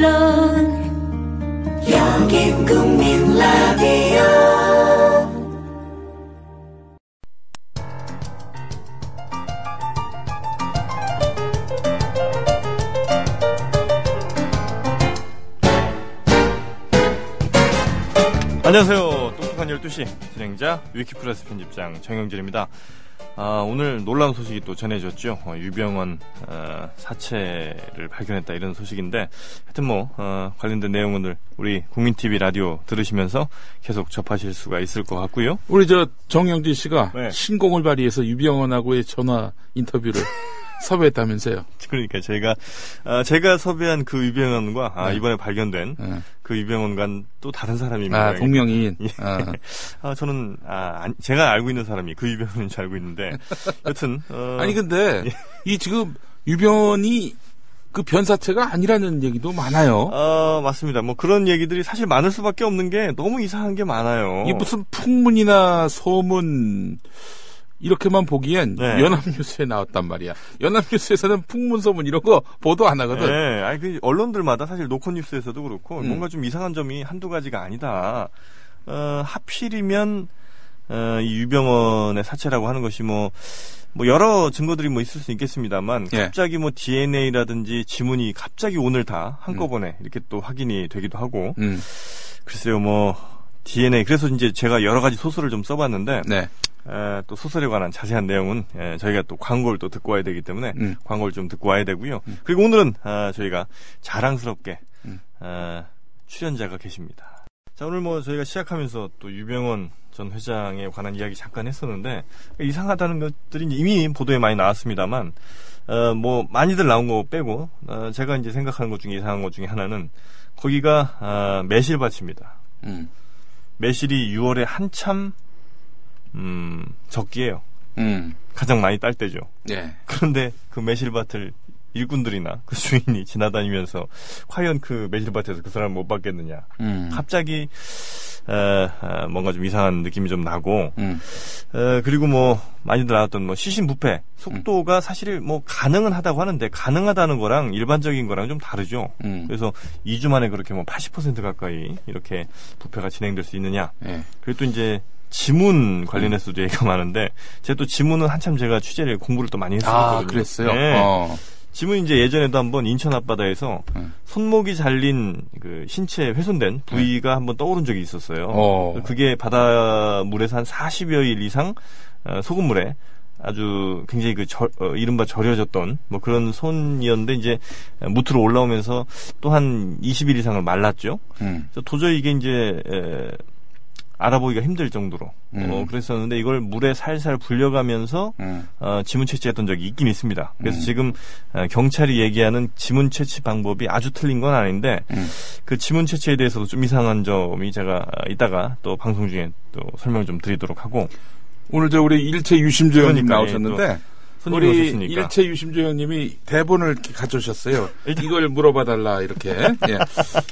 물론 여긴 국민 라디오 안녕하세요. 똑똑한 12시 진행자 위키프레스 편집장 정영진입니다. 아, 오늘 놀라운 소식이 또 전해졌죠. 어, 유병원 어, 사체를 발견했다 이런 소식인데 하여튼 뭐 어, 관련된 내용은 우리 국민TV 라디오 들으시면서 계속 접하실 수가 있을 것 같고요. 우리 저 정영진 씨가 네. 신공을 발휘해서 유병헌하고의 전화 인터뷰를 섭외했다면서요. 그러니까 제가 아, 제가 섭외한 그 유병원과 아, 네. 이번에 발견된 네. 그 유병원과는 또 다른 사람입니다. 아, 동명이인. 예. 아, 아, 저는 아, 안- 제가 알고 있는 사람이 그 유병원인 줄 알고 있는데 여튼 어, 아니 근데 이 지금 유병헌이 그 변사체가 아니라는 얘기도 많아요. 어, 맞습니다. 뭐 그런 얘기들이 사실 많을 수밖에 없는 게 너무 이상한 게 많아요. 이게 무슨 풍문이나 소문 이렇게만 보기엔 네. 연합뉴스에 나왔단 말이야. 연합뉴스에서는 풍문 소문 이런 거 보도 안 하거든. 네, 아니 그 언론들마다 사실 노컷뉴스에서도 그렇고 음. 뭔가 좀 이상한 점이 한두 가지가 아니다. 어, 하필이면 어, 이 유병원의 사체라고 하는 것이 뭐, 뭐 여러 증거들이 뭐 있을 수 있겠습니다만 예. 갑자기 뭐 DNA라든지 지문이 갑자기 오늘 다 한꺼번에 이렇게 또 확인이 되기도 하고 음, 글쎄요 뭐 DNA 그래서 이제 제가 여러 가지 소설을 좀 써봤는데 네. 에, 또 소설에 관한 자세한 내용은 에, 저희가 또 광고를 또 듣고 와야 되기 때문에 음. 광고를 좀 듣고 와야 되고요. 그리고 오늘은 아, 저희가 자랑스럽게 음. 아, 출연자가 계십니다. 자 오늘 뭐 저희가 시작하면서 또 유병원 전 회장에 관한 이야기 잠깐 했었는데 이상하다는 것들이 이미 보도에 많이 나왔습니다만 어, 뭐 많이들 나온 거 빼고 어, 제가 이제 생각하는 것 중에 이상한 것 중에 하나는 거기가 아, 매실밭입니다. 음, 매실이 6월에 한참 음, 적기예요. 음, 가장 많이 딸 때죠. 예. 그런데 그 매실밭을 일꾼들이나 그 주인이 지나다니면서 과연 그 매실밭에서 그 사람을 못 봤겠느냐. 음, 갑자기 에, 에, 뭔가 좀 이상한 느낌이 좀 나고 음, 에, 그리고 뭐 많이들 나왔던 뭐 시신부패 속도가 사실 뭐 가능은 하다고 하는데 가능하다는 거랑 일반적인 거랑 좀 다르죠. 음, 그래서 2주 만에 그렇게 뭐 80% 가까이 이렇게 부패가 진행될 수 있느냐. 예. 그리고 또 이제 지문 관련해서도 얘기가 많은데 제가 또 지문은 한참 제가 취재를 공부를 또 많이 했었거든요. 아, 그랬어요? 네. 어. 지문 이제 예전에도 한번 인천 앞바다에서 음. 손목이 잘린 그 신체 훼손된 부위가 한번 떠오른 적이 있었어요. 어. 그게 바닷물에서 한 40여 일 이상 어, 소금물에 아주 굉장히 그 절, 어, 이른바 절여졌던 뭐 그런 손이었는데 이제 무트로 올라오면서 또 한 20일 이상을 말랐죠. 음, 그래서 도저히 이게 이제 에, 알아보기가 힘들 정도로 음. 어, 그랬었는데 이걸 물에 살살 불려가면서 음, 어, 지문 채취했던 적이 있긴 있습니다. 그래서 음. 지금 어, 경찰이 얘기하는 지문 채취 방법이 아주 틀린 건 아닌데 음. 그 지문 채취에 대해서도 좀 이상한 점이 제가 어, 이따가 또 방송 중에 또 설명 좀 드리도록 하고 오늘 저 우리 일체 유심조 형님 그러니까, 나오셨는데 손님이 우리 오셨으니까 일체 유심조 형님이 대본을 이렇게 가져오셨어요. 이걸 물어봐 달라 이렇게 예.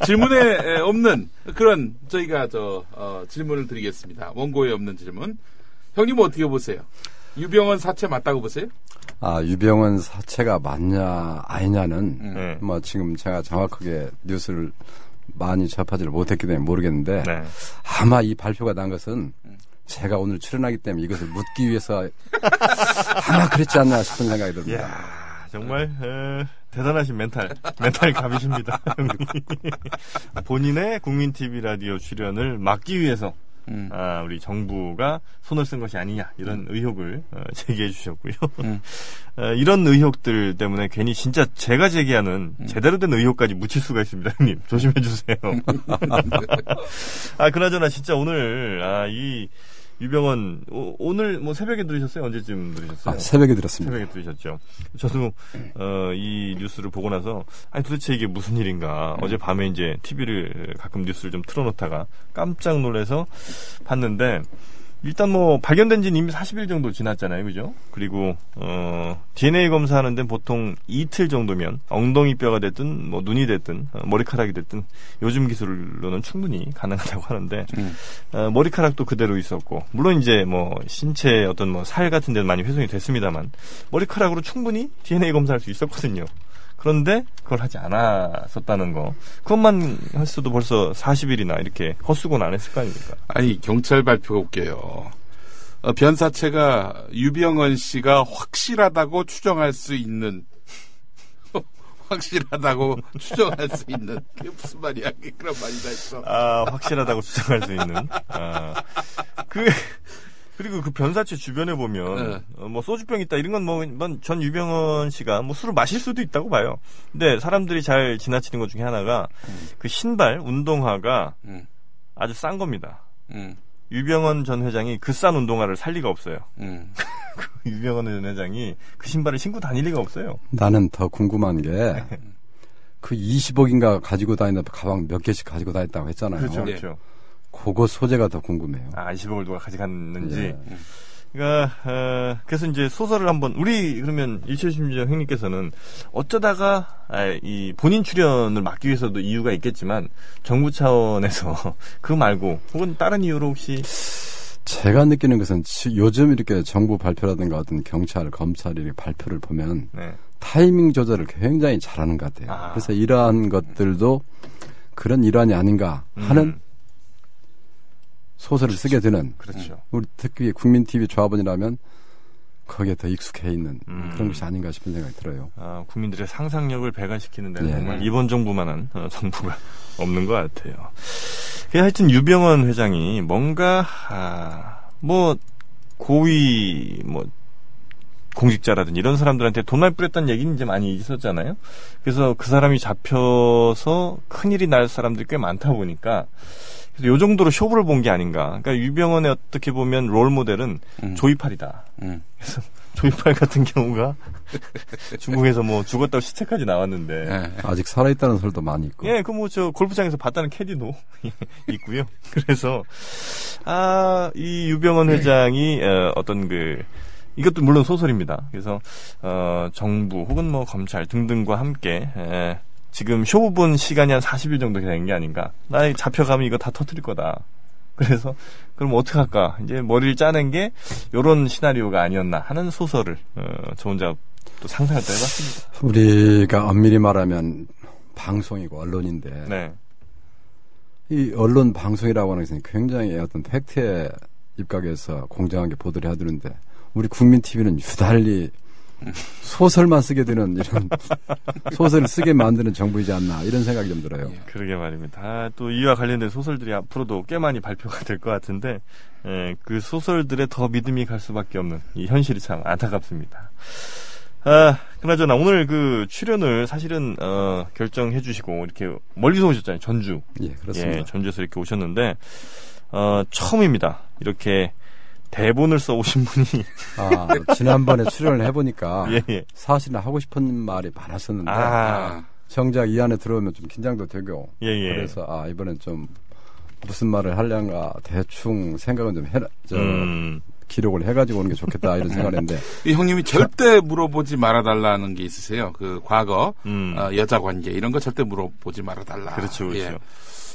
질문에 에, 없는 그런 저희가 저 어, 질문을 드리겠습니다. 원고에 없는 질문. 형님 어떻게 보세요? 유병헌 사체 맞다고 보세요? 아, 유병원 사체가 맞냐, 아니냐는, 음. 네. 뭐, 지금 제가 정확하게 뉴스를 많이 접하지를 못했기 때문에 모르겠는데, 네. 아마 이 발표가 난 것은 제가 오늘 출연하기 때문에 이것을 묻기 위해서 아마 그랬지 않나 싶은 생각이 듭니다. 이야 정말 에, 대단하신 멘탈 멘탈 갑이십니다. 본인의 국민 TV 라디오 출연을 막기 위해서 음. 아, 우리 정부가 손을 쓴 것이 아니냐 이런 의혹을 어, 제기해 주셨고요. 음. 어, 이런 의혹들 때문에 괜히 진짜 제가 제기하는 음. 제대로 된 의혹까지 묻힐 수가 있습니다, 형님 조심해 주세요. 아 그나저나 진짜 오늘 아, 이 유병원 오, 늘 뭐 새벽에 들으셨어요? 언제쯤 들으셨어요? 아, 새벽에 들었습니다. 새벽에 들으셨죠. 저도 어, 이 뉴스를 보고 나서 아니 도대체 이게 무슨 일인가. 어제 밤에 이제 TV를 가끔 뉴스를 좀 틀어놓다가 깜짝 놀라서 봤는데 일단 뭐 발견된 지는 이미 40일 정도 지났잖아요, 그죠? 그리고 어, DNA 검사하는데 보통 이틀 정도면 엉덩이 뼈가 됐든 뭐 눈이 됐든 어, 머리카락이 됐든 요즘 기술로는 충분히 가능하다고 하는데 음. 어, 머리카락도 그대로 있었고 물론 이제 뭐 신체 어떤 뭐 살 같은 데는 많이 훼손이 됐습니다만 머리카락으로 충분히 DNA 검사할 수 있었거든요. 그런데 그걸 하지 않았었다는 거. 그것만 했어도 벌써 40일이나 이렇게 헛수고는 안 했을 거 아닙니까? 아니 경찰 발표가 웃겨요. 어, 변사체가 유병헌 씨가 확실하다고 추정할 수 있는 확실하다고 추정할 수 있는 그게 무슨 말이야? 그런 말이 다 있어. 아, 확실하다고 주장할 수 있는. 아, 그, 그리고 그 변사체 주변에 보면, 네. 어, 뭐, 소주병 있다, 이런 건 뭐, 유병헌 씨가 뭐 술을 마실 수도 있다고 봐요. 근데 사람들이 잘 지나치는 것 중에 하나가, 그 신발, 운동화가 음, 아주 싼 겁니다. 음, 유병헌 전 회장이 그 싼 운동화를 살 리가 없어요. 음. 유병헌 전 회장이 그 신발을 신고 다닐 리가 없어요. 나는 더 궁금한 게 그 20억인가 가지고 다니는 가방 몇 개씩 가지고 다녔다고 했잖아요. 그렇죠, 네. 그렇죠. 그거 소재가 더 궁금해요. 아, 20억을 누가 가져갔는지. 예. 그러니까 어, 그래서 이제 소설을 한번 우리 그러면 일체심지어 형님께서는 어쩌다가 아, 이 본인 출연을 막기 위해서도 이유가 있겠지만 정부 차원에서 그 말고 혹은 다른 이유로 혹시 제가 느끼는 것은 지- 요즘 이렇게 정부 발표라든가 어떤 경찰, 검찰이 발표를 보면 네. 타이밍 조절을 굉장히 잘하는 것 같아요. 아. 그래서 이러한 것들도 그런 일환이 아닌가 하는 음, 소설을 쓰게 되는 그렇죠. 우리 특히 국민 TV 조합원이라면 거기에 더 익숙해 있는 음. 그런 것이 아닌가 싶은 생각이 들어요. 아, 국민들의 상상력을 배가시키는 데는 네. 정말 이번 정부만한 어, 정부가 없는 것 같아요. 그 하여튼 유병헌 회장이 뭔가 아, 뭐 고위 뭐 공직자라든지 이런 사람들한테 돈 많이 뿌렸다는 얘기는 이제 많이 있었잖아요. 그래서 그 사람이 잡혀서 큰일이 날 사람들이 꽤 많다 보니까 그래서 요 정도로 쇼부를 본 게 아닌가. 그러니까 유병헌의 어떻게 보면 롤 모델은 음. 조이팔이다. 음. 조이팔 같은 경우가 중국에서 뭐 죽었다고 시체까지 나왔는데 예. 아직 살아있다는 설도 많이 있고. 예, 그 뭐 저 골프장에서 봤다는 캐디도 있고요. 그래서 아, 이 유병헌 회장이 어, 어떤 그 이것도 물론 소설입니다. 그래서 어, 정부 혹은 뭐 검찰 등등과 함께 에, 지금 쇼 본 시간이 한 40일 정도 된게 아닌가. 나 잡혀가면 이거 다 터뜨릴 거다. 그래서 그럼 어떻게 할까? 이제 머리를 짜낸 게 요런 시나리오가 아니었나 하는 소설을 어, 저 혼자 또 상상을 또 해봤습니다. 우리가 엄밀히 말하면 방송이고 언론인데 네. 이 언론 방송이라고 하는 것은 굉장히 어떤 팩트에 입각해서 공정하게 보도를 해야 되는데 우리 국민 TV는 유달리 소설만 쓰게 되는 이런 소설을 쓰게 만드는 정부이지 않나 이런 생각이 좀 들어요. 예. 그러게 말입니다. 아, 또 이와 관련된 소설들이 앞으로도 꽤 많이 발표가 될 것 같은데 에, 그 소설들에 더 믿음이 갈 수밖에 없는 이 현실이 참 안타깝습니다. 아, 그나저나 오늘 그 출연을 사실은 어, 결정해 주시고 이렇게 멀리서 오셨잖아요. 전주. 예, 그렇습니다. 예, 전주에서 이렇게 오셨는데 어, 처음입니다. 이렇게 대본을 써 오신 분이 아, 지난번에 출연을 해보니까 예, 예. 사실은 하고 싶은 말이 많았었는데 아, 정작 이 안에 들어오면 좀 긴장도 되고 예, 예. 그래서 아 이번엔 좀 무슨 말을 하려가 대충 생각은 좀 해라 저 음, 기록을 해가지고 오는 게 좋겠다 이런 생각을 했는데 이 형님이 절대 물어보지 말아달라는 게 있으세요. 그 과거 음. 어, 여자 관계 이런 거 절대 물어보지 말아달라. 그렇죠, 그렇죠. 예.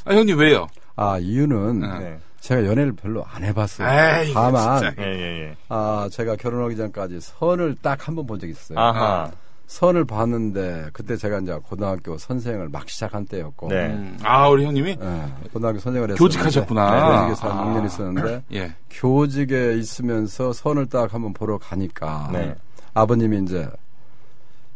아, 형님 왜요? 아 이유는 네. 제가 연애를 별로 안 해봤어요. 에이, 다만. 예, 예, 예. 아 제가 결혼하기 전까지 선을 딱 한 번 본 적이 있어요. 아하. 선을 봤는데 그때 제가 이제 고등학교 선생을 막 시작한 때였고 네. 음, 아 우리 형님이 예, 고등학교 선생을 했었는데 교직하셨구나. 네, 교직에서 한 아. 6년 있었는데 예. 교직에 있으면서 선을 딱 한번 보러 가니까 네. 아버님이 이제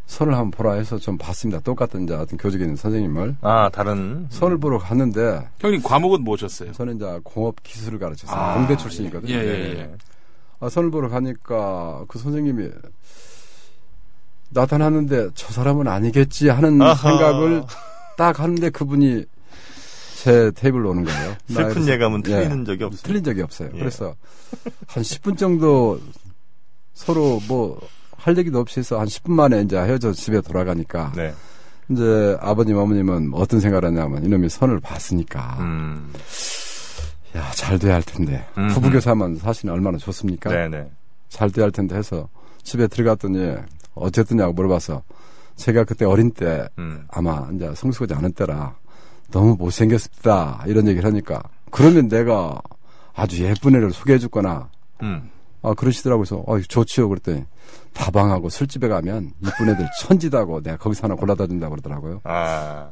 선을 한번 보라 해서 좀 봤습니다. 똑같은 이제 어떤 교직에 있는 선생님을 아, 다른. 선을 보러 갔는데 형님 과목은 뭐셨어요? 저는 이제 공업 기술을 가르쳤어요. 아, 공대 출신이거든요. 예, 예, 예. 아, 선을 보러 가니까 그 선생님이 나타났는데 저 사람은 아니겠지 하는 아하. 생각을 딱 하는데 그분이 제 테이블로 오는 거예요. 나 슬픈 예감은 예. 틀리는 적이 없어요. 틀린 적이 없어요. 예. 그래서 한 10분 정도 서로 뭐 할 얘기도 없이 해서 한 10분 만에 이제 헤어져 집에 돌아가니까 네. 이제 아버님 어머님은 어떤 생각을 하냐면 이놈이 선을 봤으니까 음. 야잘 돼야 할 텐데 음흠. 부부교사만 사실은 얼마나 좋습니까? 네네. 잘 돼야 할 텐데 해서 집에 들어갔더니 어쨌드냐고 물어봐서 제가 그때 어린 때 음. 아마 이제 성숙하지 않은 때라 너무 못생겼습니다 이런 얘기를 하니까 그러면 내가 아주 예쁜 애를 소개해 줬거나 음. 아, 그러시더라고요. 그래서, 어, 좋지요. 그랬더니, 다방하고 술집에 가면 이쁜 애들 천지다고 내가 거기서 하나 골라다 준다고 그러더라고요. 아,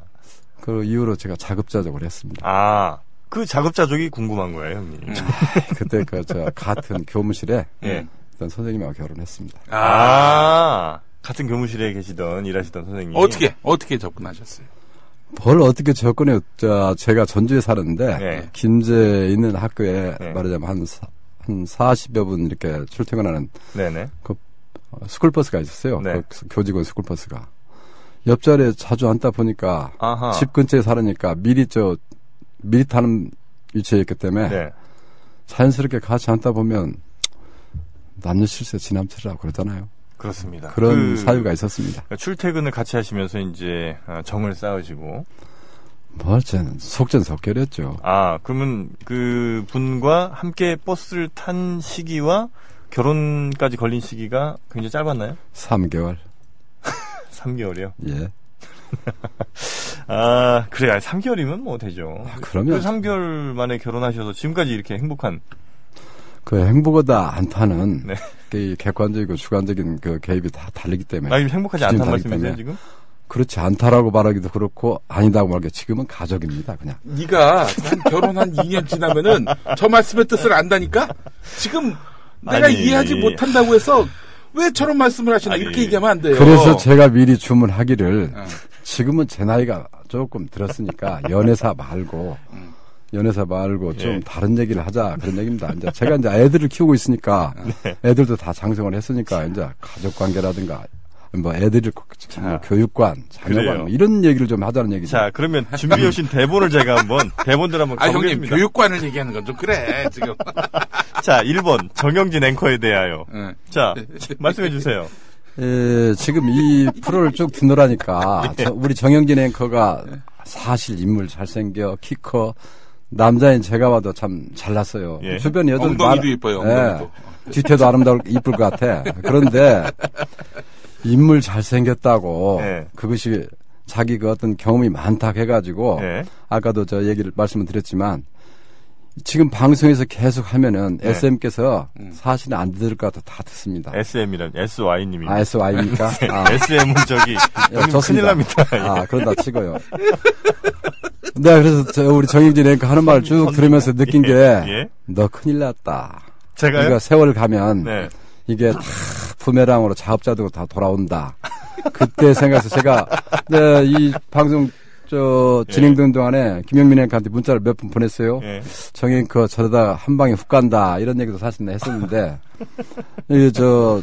그 이후로 제가 자급자족을 했습니다. 아, 그 작업자족이 궁금한 거예요, 형님. 그때 그, 저, 같은 교무실에 예. 있던 선생님하고 결혼했습니다. 아, 같은 교무실에 계시던, 일하시던 선생님. 어떻게 어떻게 접근하셨어요? 뭘 어떻게 접근해요? 저, 제가 전주에 사는데, 네. 김제에 있는 학교에 네. 말하자면 한, 사- 한 40여 분 이렇게 출퇴근하는 네네. 어, 스쿨버스가 있었어요. 네. 그 교직원 스쿨버스가. 옆자리에 자주 앉다 보니까 아하. 집 근처에 살으니까 미리 저 미리 타는 위치에 있기 때문에 네. 자연스럽게 같이 앉다 보면 남녀 실세 지남체라고 그러잖아요. 그렇습니다. 그런 그 사유가 있었습니다. 출퇴근을 같이 하시면서 이제 아, 정을 쌓으시고 뭘 쟤는 속전속결이었죠. 아 그러면 그 분과 함께 버스를 탄 시기와 결혼까지 걸린 시기가 굉장히 짧았나요? 3개월. 3개월이요. 예. 아 그래, 요 3개월이면 뭐 되죠. 그 그러면 3개월 만에 결혼하셔서 지금까지 이렇게 행복한. 그 행복하다 않다는 네. 그 객관적이고 주관적인 그 개입이 다 다르기 때문에 아, 행복하지 않다는 말씀이세요 지금? 그렇지 않다라고 말하기도 그렇고 아니다고 말하기 지금은 가족입니다. 그냥. 네가 한 결혼 한 2년 지나면은 저 말씀의 뜻을 안다니까? 지금 내가 아니. 이해하지 못한다고 해서 왜 저런 말씀을 하시나 아니. 이렇게 얘기하면 안 돼요. 그래서 제가 미리 주문하기를 어. 지금은 제 나이가 조금 들었으니까 연애사 말고 음. 연애사 말고 좀 예. 다른 얘기를 하자 그런 얘기입니다. 이제 제가 이제 애들을 키우고 있으니까 네. 애들도 다 장성을 했으니까 이제 가족 관계라든가 뭐 애들을 뭐 교육관, 자녀관. 뭐 이런 얘기를 좀 하자는 얘기죠. 자 그러면 준비해 오신 대본을 제가 한번 대본들 한번 아 형님. 교육관을 얘기하는 건 좀 그래 지금. 자 1번 정영진 앵커에 대하여. 응. 자 말씀해 주세요. 예, 지금 이 프로를 쭉 듣노라니까 예. 저- 우리 정영진 앵커가 사실 인물 잘생겨 키 커 남자인 제가 봐도 참 잘났어요. 예. 주변 여덟 엉덩이도 이뻐요, 엉덩이도. 뒤태도 아름다울 이쁠 것 같아. 그런데 인물 잘생겼다고 예. 그것이 자기 그 어떤 경험이 많다 해가지고 예. 아까도 저 얘기를 말씀을 드렸지만 지금 방송에서 계속 하면은 네. SM께서 음. 사실은 안 들을 것 같아 다 듣습니다. SM이란 SY님이. 아, SY입니까? 아, SM은 저기 예, 큰일 좋습니다. 납니다. 예. 아, 그런다 치고요. 네, 그래서 저 우리 정영진 앵커 하는 말 쭉 들으면서 느낀 게, 예. 너 큰일 났다. 제가요? 이거 세월 가면, 네. 이게 다 부메랑으로 자업자득으로 다 돌아온다. 그때 생각해서 제가, 네, 이 방송, 저, 진행되는 동안에 김영민 앵커한테 문자를 몇분 보냈어요. 예. 정앵커 저러다 한 방에 훅 간다. 이런 얘기도 사실 했었는데, 이 저,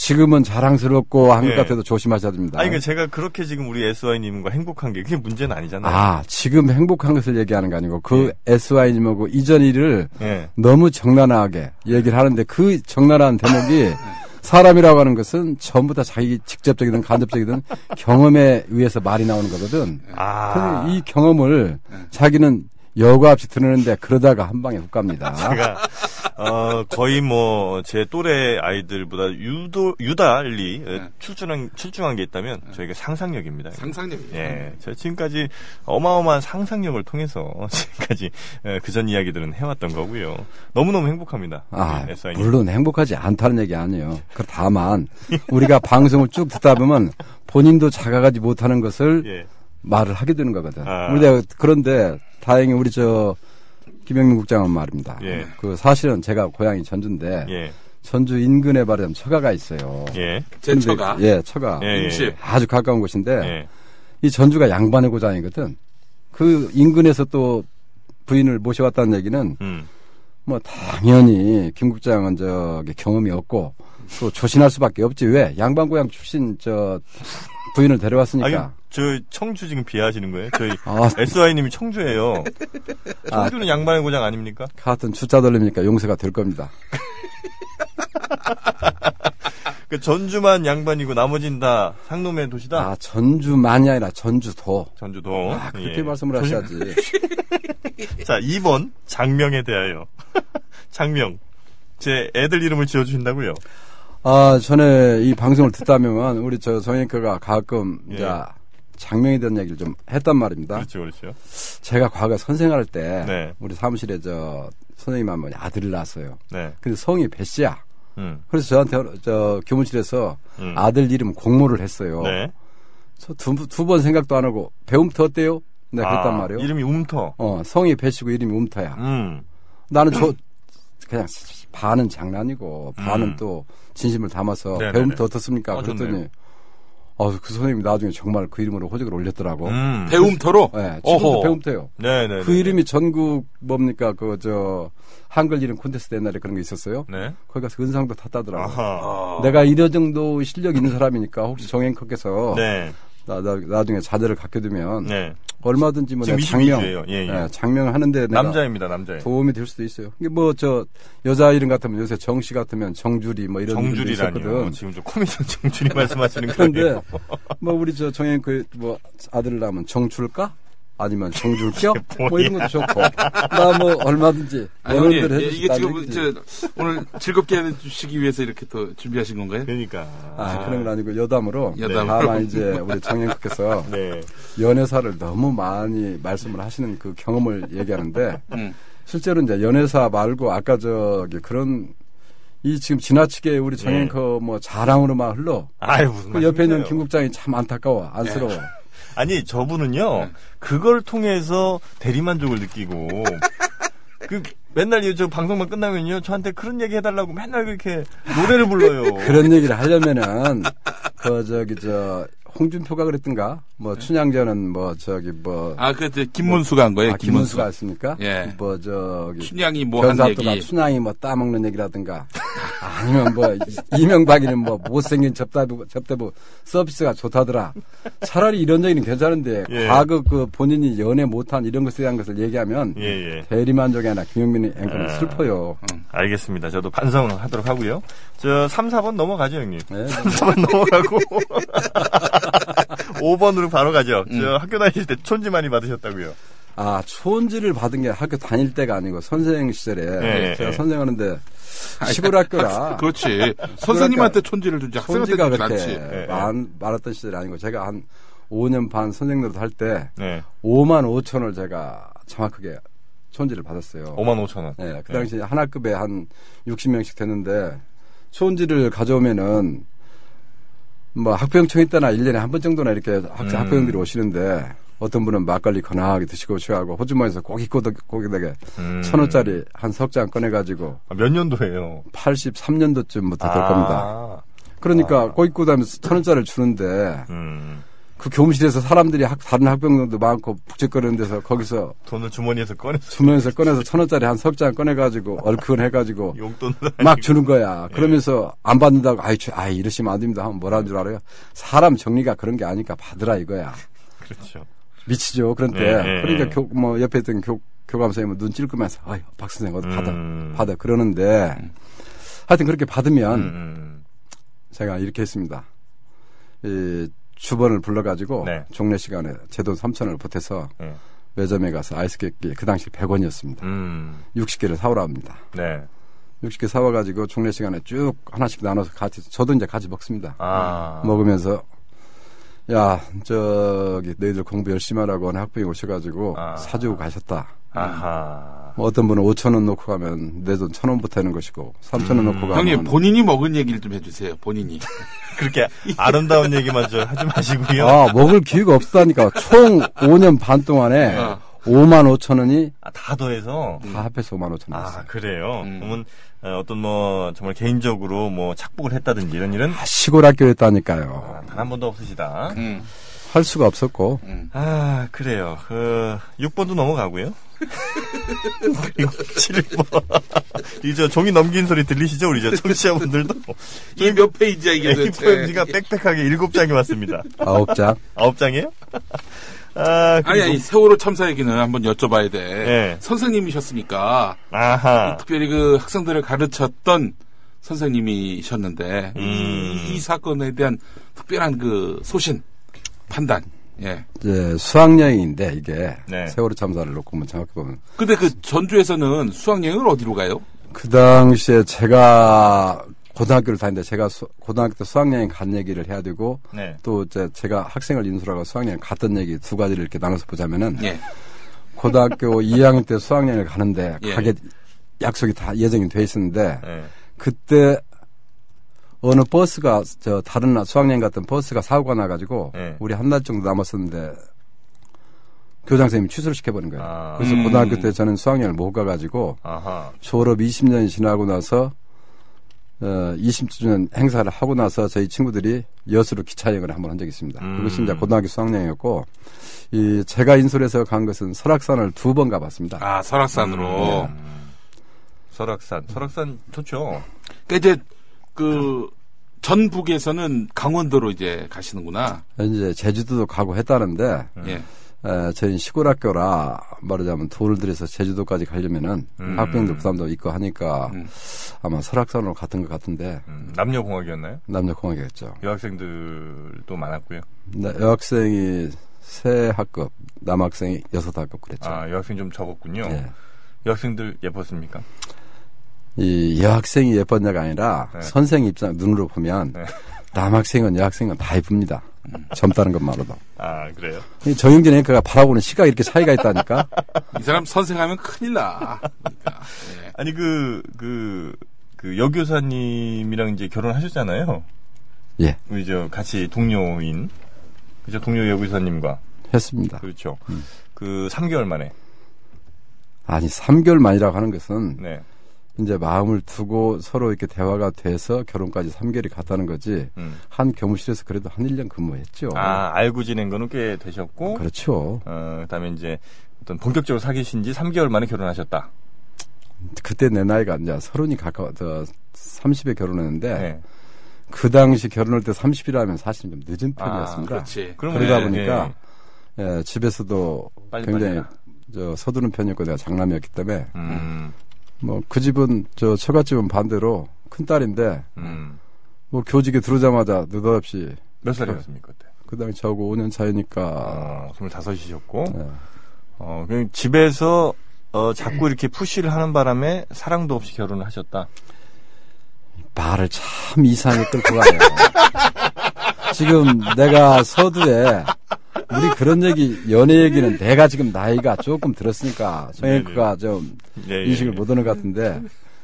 지금은 자랑스럽고 한것 예. 같아도 조심하셔야 됩니다. 아니, 그 제가 그렇게 지금 우리 SY님과 행복한 게 그게 문제는 아니잖아요. 아, 지금 행복한 것을 얘기하는 거 아니고 그 예. SY님하고 이전 일을 예. 너무 적나라하게 얘기를 하는데 그 적나라한 대목이 사람이라고 하는 것은 전부 다 자기 직접적이든 간접적이든 경험에 의해서 말이 나오는 거거든. 아. 이 경험을 자기는 여과 없이 드러내는데 그러다가 한 방에 훅 갑니다. 제가 어 거의 뭐 제 또래 아이들보다 유도 유달리 어, 출중한 출중한 게 있다면 저희가 상상력입니다. 상상력이에요. 예, 제가 지금까지 어마어마한 상상력을 통해서 지금까지 그전 이야기들은 해왔던 거고요. 너무 너무 행복합니다. 아, 예, SY님. 물론 행복하지 않다는 얘기 아니에요. 그 다만 우리가 방송을 쭉 듣다 보면 본인도 자각하지 못하는 것을 예, 말을 하게 되는 거거든. 아. 우리 내가 그런데 다행히 우리 저 김영민 국장은 말입니다. 예. 그 사실은 제가 고향이 전주인데 예, 전주 인근에 말하자면 처가가 있어요. 예, 제 처가. 예, 처가. 예, 임실. 아주 가까운 곳인데 예. 이 전주가 양반의 고장이거든. 그 인근에서 또 부인을 모셔왔다는 얘기는 음, 뭐 당연히 김 국장은 저기 경험이 없고 또 조신할 수밖에 없지 왜 양반 고향 출신 저 부인을 데려왔으니까 아니 저 청주 지금 비하하시는 거예요? 저희 아, SY님이 청주예요. 아. 청주는 양반의 고장 아닙니까? 같은 주자 돌리니까 용서가 될 겁니다. 그 전주만 양반이고 나머진 다 상놈의 도시다. 아 전주만이 아니라 전주도. 전주도. 아, 그렇게 예. 말씀을 하셔야지. 자, 2번 장명에 대하여. 장명. 제 애들 이름을 지어주신다고요? 아, 전에 이 방송을 듣다 보면 우리 저 정앵커가 가끔 예. 이제 장명에 대한 얘기를 좀 했단 말입니다. 그렇죠, 그렇죠. 제가 과거 선생할 때 네. 우리 사무실에 저 선생님 한 분이 아들을 낳았어요. 네. 근데 성이 배 씨야. 음. 그래서 저한테 저 교무실에서 음. 아들 이름 공모를 했어요. 네. 저두 번 생각도 안 하고 배움터 어때요? 내가 그랬단 아, 말이에요. 이름이 움터. 어, 성이 배시고 이름이 움터야. 음. 나는 저 그냥 반은 장난이고 반은 음. 또 진심을 담아서 네네네. 배움터 어떻습니까? 어, 그랬더니 좋네요. 어, 그 선생님이 나중에 정말 그 이름으로 호적을 올렸더라고. 음. 배움터로? 네, 지금도. 배움터요. 네네. 그 이름이 전국 뭡니까 그 저 한글 이름 콘테스트 옛날에 그런 게 있었어요. 네. 거기 가서 은상도 탔다더라고. 아하. 어. 내가 이런 정도 실력 있는 사람이니까 혹시 정앵커께서 네. 나, 나, 나 중에 자제를 갖게 되면 네. 얼마든지 뭐 장명, 22주예요. 예, 예. 장명을 하는데 남자입니다, 남자예. 도움이 될 수도 있어요. 이게 뭐 저 여자 이름 같으면 요새 정씨 같으면 정주리 뭐 이런 정줄이라니요. 있었거든. 지금 좀 코미디언 정줄이 말씀하시는 그런데. 뭐 우리 저 정행 그뭐 아들을 낳으면 정줄까? 아니면 정줄겨? 뭐. 이런 것도 좋고 나 뭐 얼마든지 아, 형님, 어른들 예, 수 이게 지금. 저 오늘 즐겁게 해주시기 위해서 이렇게 또 준비하신 건가요? 그러니까. 아, 그런 건 아니고 여담으로 여담으로. 다만 이제 우리 정행국께서 네. 연애사를 너무 많이 말씀을 하시는 그 경험을 얘기하는데 음. 실제로 이제 연애사 말고 아까 저기 그런 이 지금 지나치게 우리 정앵커 뭐 자랑으로만 흘러 아유, 무슨 그 옆에 있는 말씀이세요. 김 국장이 참 안타까워 안쓰러워 아니, 저분은요, 그걸 통해서 대리만족을 느끼고, 그, 맨날 이저 방송만 끝나면요, 저한테 그런 얘기 해달라고 맨날 그렇게 노래를 불러요. 그런 얘기를 하려면은 그 저기 저 홍준표가 그랬던가 뭐 춘향전은 뭐 저기 뭐 아, 그, 저, 김문수가 한 거예요, 아, 김문수. 김문수 가 했습니까? 예. 뭐 저기 춘향이 뭐 한 얘기. 춘향이 뭐 따먹는 얘기라든가 아니면 뭐 이명박이는 뭐 못생긴 접대부 접대부 서비스가 좋다더라. 차라리 이런 얘기는 괜찮은데 예. 과거 그 본인이 연애 못한 이런 것에 대한 것을 얘기하면 예, 예. 대리만족이 아니라 김용민의 앵커는 아. 슬퍼요. 알겠습니다. 저도 반성하도록 하고요. 저 3, 4번 넘어가죠, 형님. 네. 3, 4번 넘어가고 5번으로 바로 가죠. 음. 저 학교 다니실 때 촌지 많이 받으셨다고요. 아 촌지를 받은 게 학교 다닐 때가 아니고 선생 시절에 예, 제가 예. 선생하는데 시골 학교라 그렇지. 선생님한테 촌지를 주지 학생한테 주지 그렇게. 많, 많았던 시절이 아니고 제가 한 5년 반 선생 노릇 할때 네. 5만 5천을 제가 정확하게 촌지를 받았어요. 5만 5천 원. 네, 그 당시 하나급에 한 60명씩 됐는데 촌지를 가져오면은 뭐 학병총회 때나 1년에 한 번 정도나 이렇게 학, 음. 학부형들이 오시는데 어떤 분은 막걸리 건하게 드시고 취하고 호주머니에서 고기 꼬덕 고기되게 음. 천 원짜리 한 석 장 꺼내가지고 아, 몇 년도예요? 83년도쯤부터 될 아. 겁니다. 그러니까 고기 꼬다면서 천 원짜리를 주는데 음. 그 교무실에서 사람들이 학, 다른 학병들도 많고 북적거리는 데서 거기서 돈을 주머니에서 꺼내서 주머니에서 꺼내서 천 원짜리 한 석 장 꺼내가지고 얼큰 해가지고 용돈을 막 주는 거야. 그러면서 안 받는다고 아이, 주- 아이 이러시면 안 됩니다. 하면 뭐라는 줄 알아요? 사람 정리가 그런 게 아니까 받으라 이거야. 그렇죠. 미치죠. 그런데 네, 네, 그러니까 네. 교, 뭐 옆에 있던 교, 교감 선생님은 눈 찔끄면서 아유 박 선생 어디 받아 음. 받아 그러는데 하여튼 그렇게 받으면 음, 음. 제가 이렇게 했습니다. 이 주번을 불러가지고 네. 종례 시간에 제 돈 3천원을 보태서 네. 매점에 가서 아이스케이크 그 당시 100원이었습니다. 음. 60개를 사오라 합니다. 네. 60개 사와가지고 종례 시간에 쭉 하나씩 나눠서 같이 저도 이제 같이 먹습니다. 아. 먹으면서 야 저기 너희들 공부 열심히 하라고 하는 학부이 오셔가지고 아. 사주고 가셨다. 아하. 뭐 어떤 분은 5천 원 놓고 가면 내 돈 천 원 보태는 것이고 3천 원 놓고 가면 형님, 본인이 먹은 얘기를 좀 해주세요, 본인이. 그렇게 아름다운 얘기만 저 하지 마시고요. 아 먹을 기회가 없다니까 총 5년 반 동안에 어. 5만 5천 원이 아, 다 더해서. 다 합해서 5만 5천 원 아. 그래요? 음. 그러면 어, 어떤 뭐 정말 개인적으로 뭐 착복을 했다든지 이런 일은 아, 시골 학교였다니까요. 단한 번도 없으시다. 음, 할 수가 없었고 음. 아, 그래요. 그 6번도 넘어가고요. 그리고 7번. 이저 종이 넘긴 소리 들리시죠? 우리 저 청취자분들도. 이게 몇 페이지야, 이게 도대체. A4용지가 빽빽하게 7장이 왔습니다. 아홉 장. 9장이에요? 아, 아니, 아니, 세월호 참사 얘기는 한번 여쭤봐야 돼. 네. 선생님이셨으니까, 아하. 특별히 그 학생들을 가르쳤던 선생님이셨는데, 음. 이, 이 사건에 대한 특별한 그 소신, 판단, 예. 이제 수학여행인데 이게 네. 세월호 참사를 놓고 보면 정확히 보면 근데 그 전주에서는 수학여행을 어디로 가요? 그 당시에 제가 고등학교를 다니는데 제가 수- 고등학교 때 수학여행 간 얘기를 해야 되고 네. 또 이제 제가 학생을 인수하고 수학여행 갔던 얘기 두 가지를 이렇게 나눠서 보자면은 예. 고등학교 2학년 때 수학여행을 가는데 예. 가게 약속이 다 예정이 돼 있었는데 네. 그때 어느 버스가 저 다른 수학여행 갔던 버스가 사고가 나가지고 네. 우리 한 달 정도 남았었는데 교장 선생님이 취소를 시켜버린 거예요. 아. 그래서 음. 고등학교 때 저는 수학여행을 못 가가지고 아하. 졸업 20년이 지나고 나서 어, 20주년 행사를 하고 나서 저희 친구들이 여수로 기차여행을 한번 한 적이 있습니다. 음. 그것이 이제 고등학교 수학여행이었고 이 제가 인솔에서 간 것은 설악산을 두 번 가봤습니다. 아, 설악산으로. 음. 설악산. 설악산 좋죠. 그러니까 이제 그 전북에서는 강원도로 이제 가시는구나. 이제 제주도도 가고 했다는데 음. 예. 에, 저희 시골 학교라 말하자면 돈을 들여서 제주도까지 가려면은 음. 학생들 부담도 있고 하니까 음. 아마 설악산으로 갔던 것 같은데 음, 남녀공학이었나요? 남녀공학이었죠. 여학생들도 많았고요. 네, 여학생이 세 학급, 남학생이 여섯 학급 그랬죠. 아, 여학생 좀 적었군요. 예. 여학생들 예뻤습니까? 이 여학생이 예뻤냐가 아니라 네. 선생 입장 눈으로 보면 네. 남학생은 여학생은 다 이쁩니다. 젊다는 것만으로도. 아, 그래요? 이 정영진 앵커가 바라보는 시각이 이렇게 차이가 있다니까. 이 사람 선생하면 큰일 나. 그러니까. 예. 아니, 그, 그, 그 여교사님이랑 이제 결혼하셨잖아요. 예, 우리 저 같이 동료인, 그죠? 동료 여교사님과. 했습니다. 그렇죠. 음. 그 3개월 만에. 아니 3개월 만이라고 하는 것은 네. 이제 마음을 두고 서로 이렇게 대화가 돼서 결혼까지 3개월이 갔다는 거지. 음. 한 교무실에서 그래도 한 1년 근무했죠. 아, 알고 지낸 거는 꽤 되셨고. 그렇죠. 어, 그다음에 이제 어떤 본격적으로 사귀신 지 3개월 만에 결혼하셨다. 그때 내 나이가 이제 서른이 가까워, 저 30에 결혼했는데 네. 그 당시 결혼할 때 30이라면 사실 좀 늦은 아, 편이었습니다. 그렇지. 그러면 그러다 예, 보니까 예, 집에서도 빨리 굉장히 빨리 저 서두른 편이었고 내가 장남이었기 때문에 음, 뭐 그 집은 저 처갓집은 반대로 큰 딸인데 음. 뭐 교직에 들어오자마자 느닷없이 몇 살이었습니까 그때? 그 당시 저하고 5년 차이니까 어, 25이셨고, 예. 어, 그냥 집에서 어, 자꾸 이렇게 푸시를 하는 바람에 사랑도 없이 결혼을 하셨다. 말을 참 이상하게 끌고 가요. 지금 내가 서두에 우리 그런 얘기 연애 얘기는 내가 지금 나이가 조금 들었으니까 정혜크가 좀 예, 예, 인식을 예. 못하는 것 같은데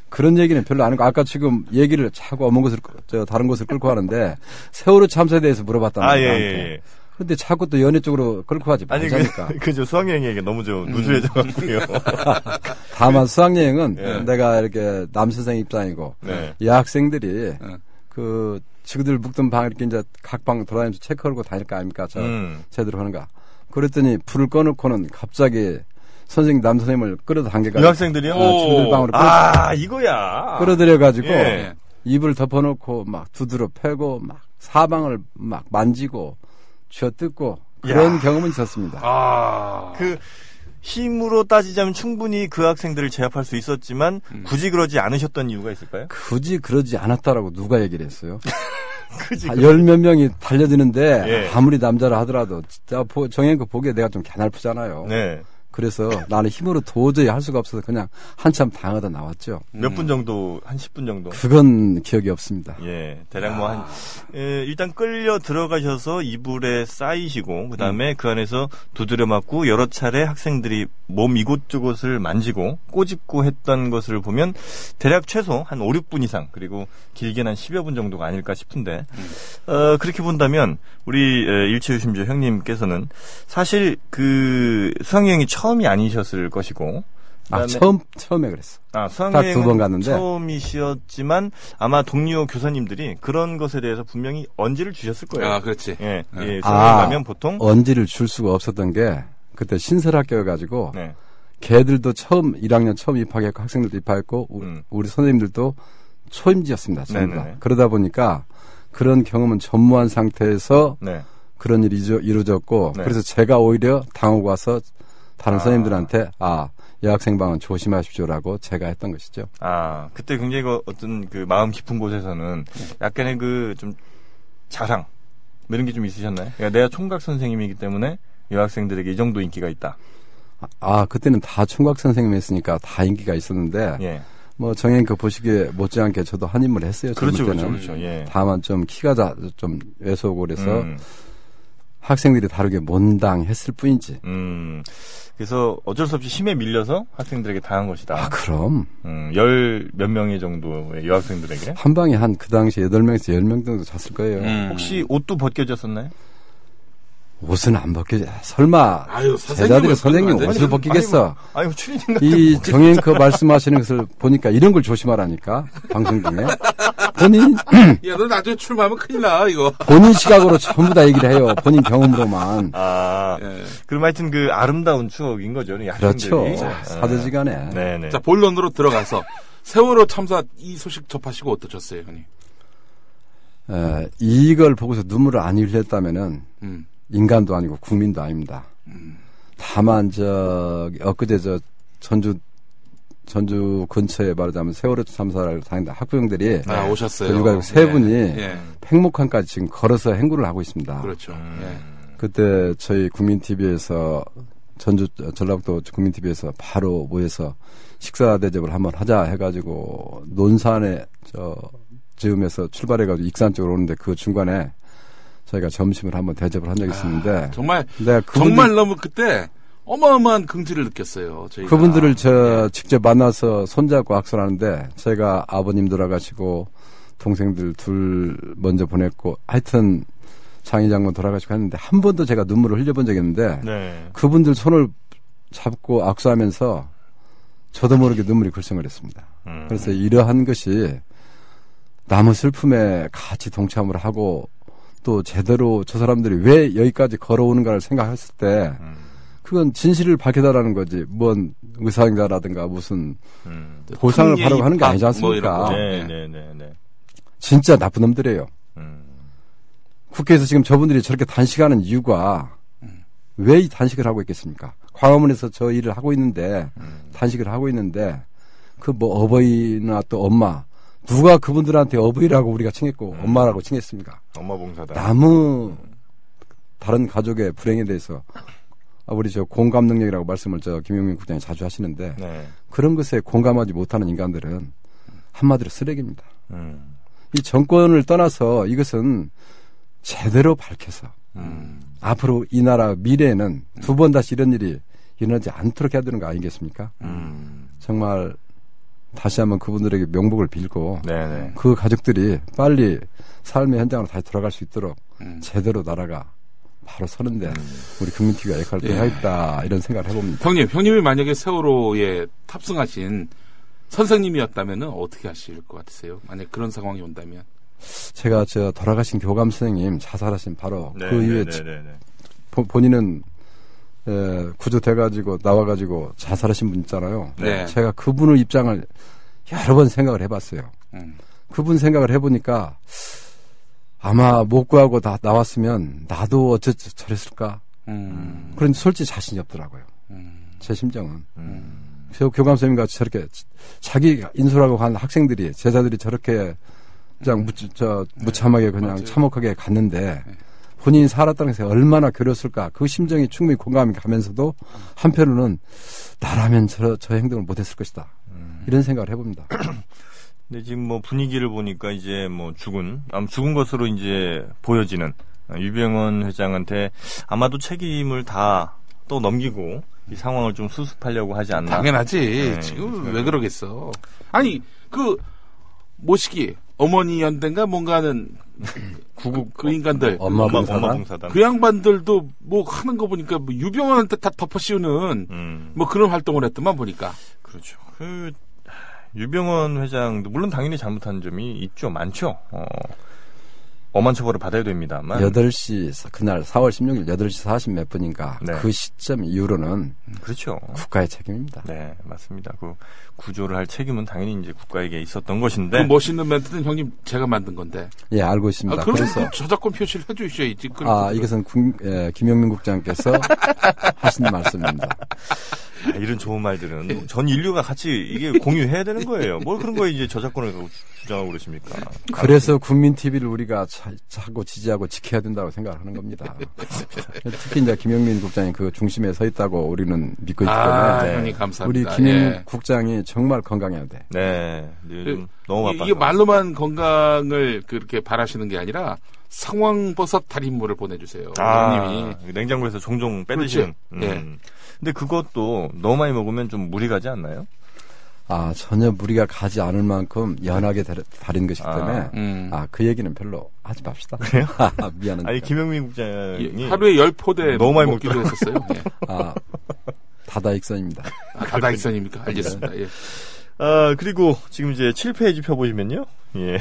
그런 얘기는 별로 안 하고 아까 지금 얘기를 자꾸 어먼 것을 끌- 저 다른 곳을 끌고 하는데 세월호 참사에 대해서 물어봤단 아, 예, 말이야. 예. 근데 자꾸 또 연애 쪽으로 끌고 가지 아니, 말자니까. 그, 그저 수학여행 얘기가 너무 좀 누수해져가지고요. 다만 수학여행은 예. 내가 이렇게 남선생 입장이고 네. 여학생들이 응. 그 지그들 묵던 방 이렇게 이제 각 방 돌아다니면서 체크 걸고 다닐 거 아닙니까? 저 음. 제대로 하는가. 그랬더니 불을 꺼놓고는 갑자기 선생님 남 선생님을 끌어당겨가지고 유학생들이요? 어, 지그들 방으로 끌어, 아, 이거야. 끌어들여가지고 예. 입을 덮어놓고 막 두드러 패고 막 사방을 막 만지고 쥐어뜯고 그런 야. 경험은 있었습니다. 아. 그 힘으로 따지자면 충분히 그 학생들을 제압할 수 있었지만 굳이 그러지 않으셨던 이유가 있을까요? 굳이 그러지 않았다라고 누가 얘기를 했어요? 그지. 열몇 명이 달려드는데 예. 아무리 남자라 하더라도 진짜 보- 정혜그 보기에 내가 좀 갸날프잖아요. 네. 그래서 나는 힘으로 도저히 할 수가 없어서 그냥 한참 당하다 나왔죠. 몇 분 정도, 한 10분 정도. 그건 기억이 없습니다. 예, 대략 뭐 한, 예, 일단 끌려 들어가셔서 이불에 쌓이시고, 그 다음에 그 안에서 두드려 맞고, 여러 차례 학생들이 몸 이곳저곳을 만지고, 꼬집고 했던 것을 보면, 대략 최소 한 5, 6분 이상, 그리고 길게는 한 10여 분 정도가 아닐까 싶은데, 어, 그렇게 본다면, 우리, 에, 일체유 심지어 형님께서는, 사실 그, 수학여행이 처음 이 아니셨을 것이고, 아, 처음, 처음에 그랬어. 아, 딱두번 수학여행은 갔는데. 처음이셨지만 아마 동료 교사님들이 그런 것에 대해서 분명히 언지를 주셨을 거예요. 아, 그렇지. 예, 네. 예, 수학여행 아, 가면 보통 언지를 줄 수가 없었던 게, 그때 신설학교여가지고, 네, 걔들도 처음, 1학년 처음 입학했고, 학생들도 입학했고, 우- 음. 우리 선생님들도 초임지였습니다. 전부 다. 그러다 보니까, 그런 경험은 전무한 상태에서 네, 그런 일이 이루- 이루어졌고, 네. 그래서 제가 오히려 당하고 와서 다른 아. 선생님들한테, 아, 여학생 방은 조심하십시오라고 제가 했던 것이죠. 아 그때 굉장히 그 어떤 그 마음 깊은 곳에서는 약간의 그 좀 자랑 뭐 이런 게 좀 있으셨나요? 그러니까 내가 총각 선생님이기 때문에 여학생들에게 이 정도 인기가 있다. 아, 그때는 다 총각 선생님 했으니까 다 인기가 있었는데, 예, 뭐 정행 그 보시기에 못지않게 저도 한 인물 했어요. 그렇죠, 그렇죠. 그렇죠. 예. 다만 좀 키가 자, 좀 왜소고 그래서 음, 학생들이 다르게 못당했을 뿐이지. 음. 그래서 어쩔 수 없이 힘에 밀려서 학생들에게 당한 것이다. 아, 그럼. 음, 열 몇 명의 정도의 여학생들에게. 한 방에 한 그 당시 8명에서 10명 정도 잤을 거예요. 음. 혹시 옷도 벗겨졌었나요? 옷은 안 벗겨져. 설마 아유, 제자들이 선생님 옷을 벗기겠어. 뭐 추리닝 이 정앵커 말씀하시는 것을 보니까 이런 걸 조심하라니까 방송 중에 본인 야, 너 나중에 출마하면 큰일 나, 이거. 본인 시각으로 전부 다 얘기를 해요. 본인 경험으로만. 아, 예. 그럼 하여튼 그 아름다운 추억인 거죠, 이 그렇죠. 학생들이. 사도지간에. 네네. 자, 본론으로 들어가서 세월호 참사 이 소식 접하시고 어떠셨어요, 형님? 에, 이걸 보고서 눈물을 안 흘렸다면은 음. 인간도 아니고 국민도 아닙니다. 다만 저 엊그제 저 전주 전주 근처에 말하자면 세월호 참사를 당한 학부형들이 아, 오셨어요. 그 육아 세 예. 분이 예. 팽목항까지 지금 걸어서 행구를 하고 있습니다. 그렇죠. 음. 예. 그때 저희 국민 TV에서 전주 전라북도 국민 TV에서 바로 모여서 식사 대접을 한번 하자 해가지고 논산에 저 즈음에서 출발해가지고 익산 쪽으로 오는데 그 중간에 저희가 점심을 한번 대접을 한 적이 있었는데 정말 내가 그분들, 정말 너무 그때 어마어마한 긍지를 느꼈어요. 저희가. 그분들을 저 직접 만나서 손잡고 악수하는데 제가 아버님 돌아가시고 동생들 둘 먼저 보냈고 하여튼 장희 장군 돌아가시고 했는데 한 번도 제가 눈물을 흘려본 적이 없는데 네. 그분들 손을 잡고 악수하면서 저도 모르게 눈물이 글썽거렸습니다. 음. 그래서 이러한 것이 남의 슬픔에 같이 동참을 하고 또 제대로 저 사람들이 왜 여기까지 걸어오는가를 생각했을 때 음. 그건 진실을 밝혀달라는 거지. 뭔 의사행자라든가 무슨 음. 보상을 큰 바라고 하는 게 아니지 뭐 않습니까? 거. 네, 예. 네, 네, 네. 진짜 나쁜 놈들이에요. 음. 국회에서 지금 저분들이 저렇게 단식하는 이유가 왜 이 단식을 하고 있겠습니까? 광화문에서 저 일을 하고 있는데 단식을 하고 있는데 그 뭐 어버이나 또 엄마 누가 그분들한테 어버이라고 우리가 칭했고 엄마라고 칭했습니까? 엄마 봉사다. 나무 다른 가족의 불행에 대해서 아, 우리 저 공감 능력이라고 말씀을 저 김용민 국장이 자주 하시는데 네. 그런 것에 공감하지 못하는 인간들은 한마디로 쓰레기입니다. 음. 이 정권을 떠나서 이것은 제대로 밝혀서 음. 앞으로 이 나라 미래에는 두 번 다시 이런 일이 일어나지 않도록 해야 되는 거 아니겠습니까? 음. 정말 다시 한번 그분들에게 명복을 빌고 네네. 그 가족들이 빨리 삶의 현장으로 다시 돌아갈 수 있도록 음. 제대로 나라가 바로 서는데 우리 국민TV가 역할을 예. 해야겠다 이런 생각을 해봅니다. 형님, 형님이 만약에 세월호에 탑승하신 선생님이었다면 어떻게 하실 것 같으세요? 만약 그런 상황이 온다면. 제가 저 돌아가신 교감 선생님 자살하신 바로 네, 그 이후에 네, 네, 네. 보- 본인은 에, 구조돼가지고 나와가지고 자살하신 분 있잖아요. 네. 제가 그분의 입장을 여러 번 생각을 해봤어요. 음. 그분 생각을 해보니까 아마 못 구하고 다 나왔으면 나도 어쩌 저랬을까? 음. 그런 솔직히 자신이 없더라고요. 음. 제 심정은. 음. 저 교감 선생님 같이 저렇게 자기 인솔하고 간 학생들이 제자들이 저렇게 그냥 무, 저, 무참하게 그냥 맞아요. 참혹하게 갔는데 본인이 살았다는 것에 얼마나 괴로웠을까 그 심정이 충분히 공감이 가면서도 한편으로는 나라면 저, 저 행동을 못했을 것이다 이런 생각을 해봅니다. 근데 지금 뭐 분위기를 보니까 이제 뭐 죽은, 아무 죽은 것으로 이제 보여지는 어, 유병헌 회장한테 아마도 책임을 다 또 넘기고 이 상황을 좀 수습하려고 하지 않나. 당연하지. 네, 지금 생각해요. 왜 그러겠어. 아니, 그, 모시기, 어머니 연대인가 뭔가는 구국 그 인간들. 엄마 엄마, 봉사단? 엄마 봉사단. 그 양반들도 뭐 하는 거 보니까 뭐 유병헌한테 다 덮어씌우는 음, 뭐 그런 활동을 했더만 보니까. 그렇죠. 그 유병헌 회장도 물론 당연히 잘못한 점이 있죠, 많죠. 어, 엄한 처벌을 받아야 됩니다만. 8시 그날 4월 16일 8시 40 몇 분인가 네. 그 시점 이후로는 그렇죠. 국가의 책임입니다. 네, 맞습니다. 그 구조를 할 책임은 당연히 이제 국가에게 있었던 그 것인데. 멋있는 멘트는 형님 제가 만든 건데. 예 알고 있습니다. 아, 그럼 그래서 그 저작권 표시를 해주셔야지. 아 그- 이것은 국, 예, 김영민 국장께서 하신 말씀입니다. 아, 이런 좋은 말들은 전 인류가 같이 이게 공유해야 되는 거예요. 뭘 그런 거에 이제 저작권을 주- 주장하고 그러십니까? 그래서 국민 TV를 우리가 자, 자꾸 지지하고 지켜야 된다고 생각을 하는 겁니다. 특히 이제 김영민 국장이 그 중심에 서 있다고 우리는 믿고 있기 아, 때문에 형님 우리 감사합니다. 김영 예. 국장이 정말 건강해야 돼. 네, 요즘 그, 너무 이- 바빠서. 이게 말로만 건강을 그렇게 바라시는 게 아니라 상황버섯 달인물을 보내주세요. 아, 형님이. 냉장고에서 종종 빼드시는. 그렇지. 예. 음. 근데 그것도 너무 많이 먹으면 좀 무리 가지 않나요? 아, 전혀 무리가 가지 않을 만큼 연하게 달- 달인 것이기 때문에, 아, 음. 아, 그 얘기는 별로 하지 맙시다. 그래요? 아, 미안한데. 아니 김영민 예, 국장이 하루에 열 포대 너무 많이 먹기도 했었어요. 예. 아, 다다익선입니다. 아, 다다익선입니까? 알겠습니다. 예. 아 그리고 지금 이제 7페이지 펴보시면요. 예.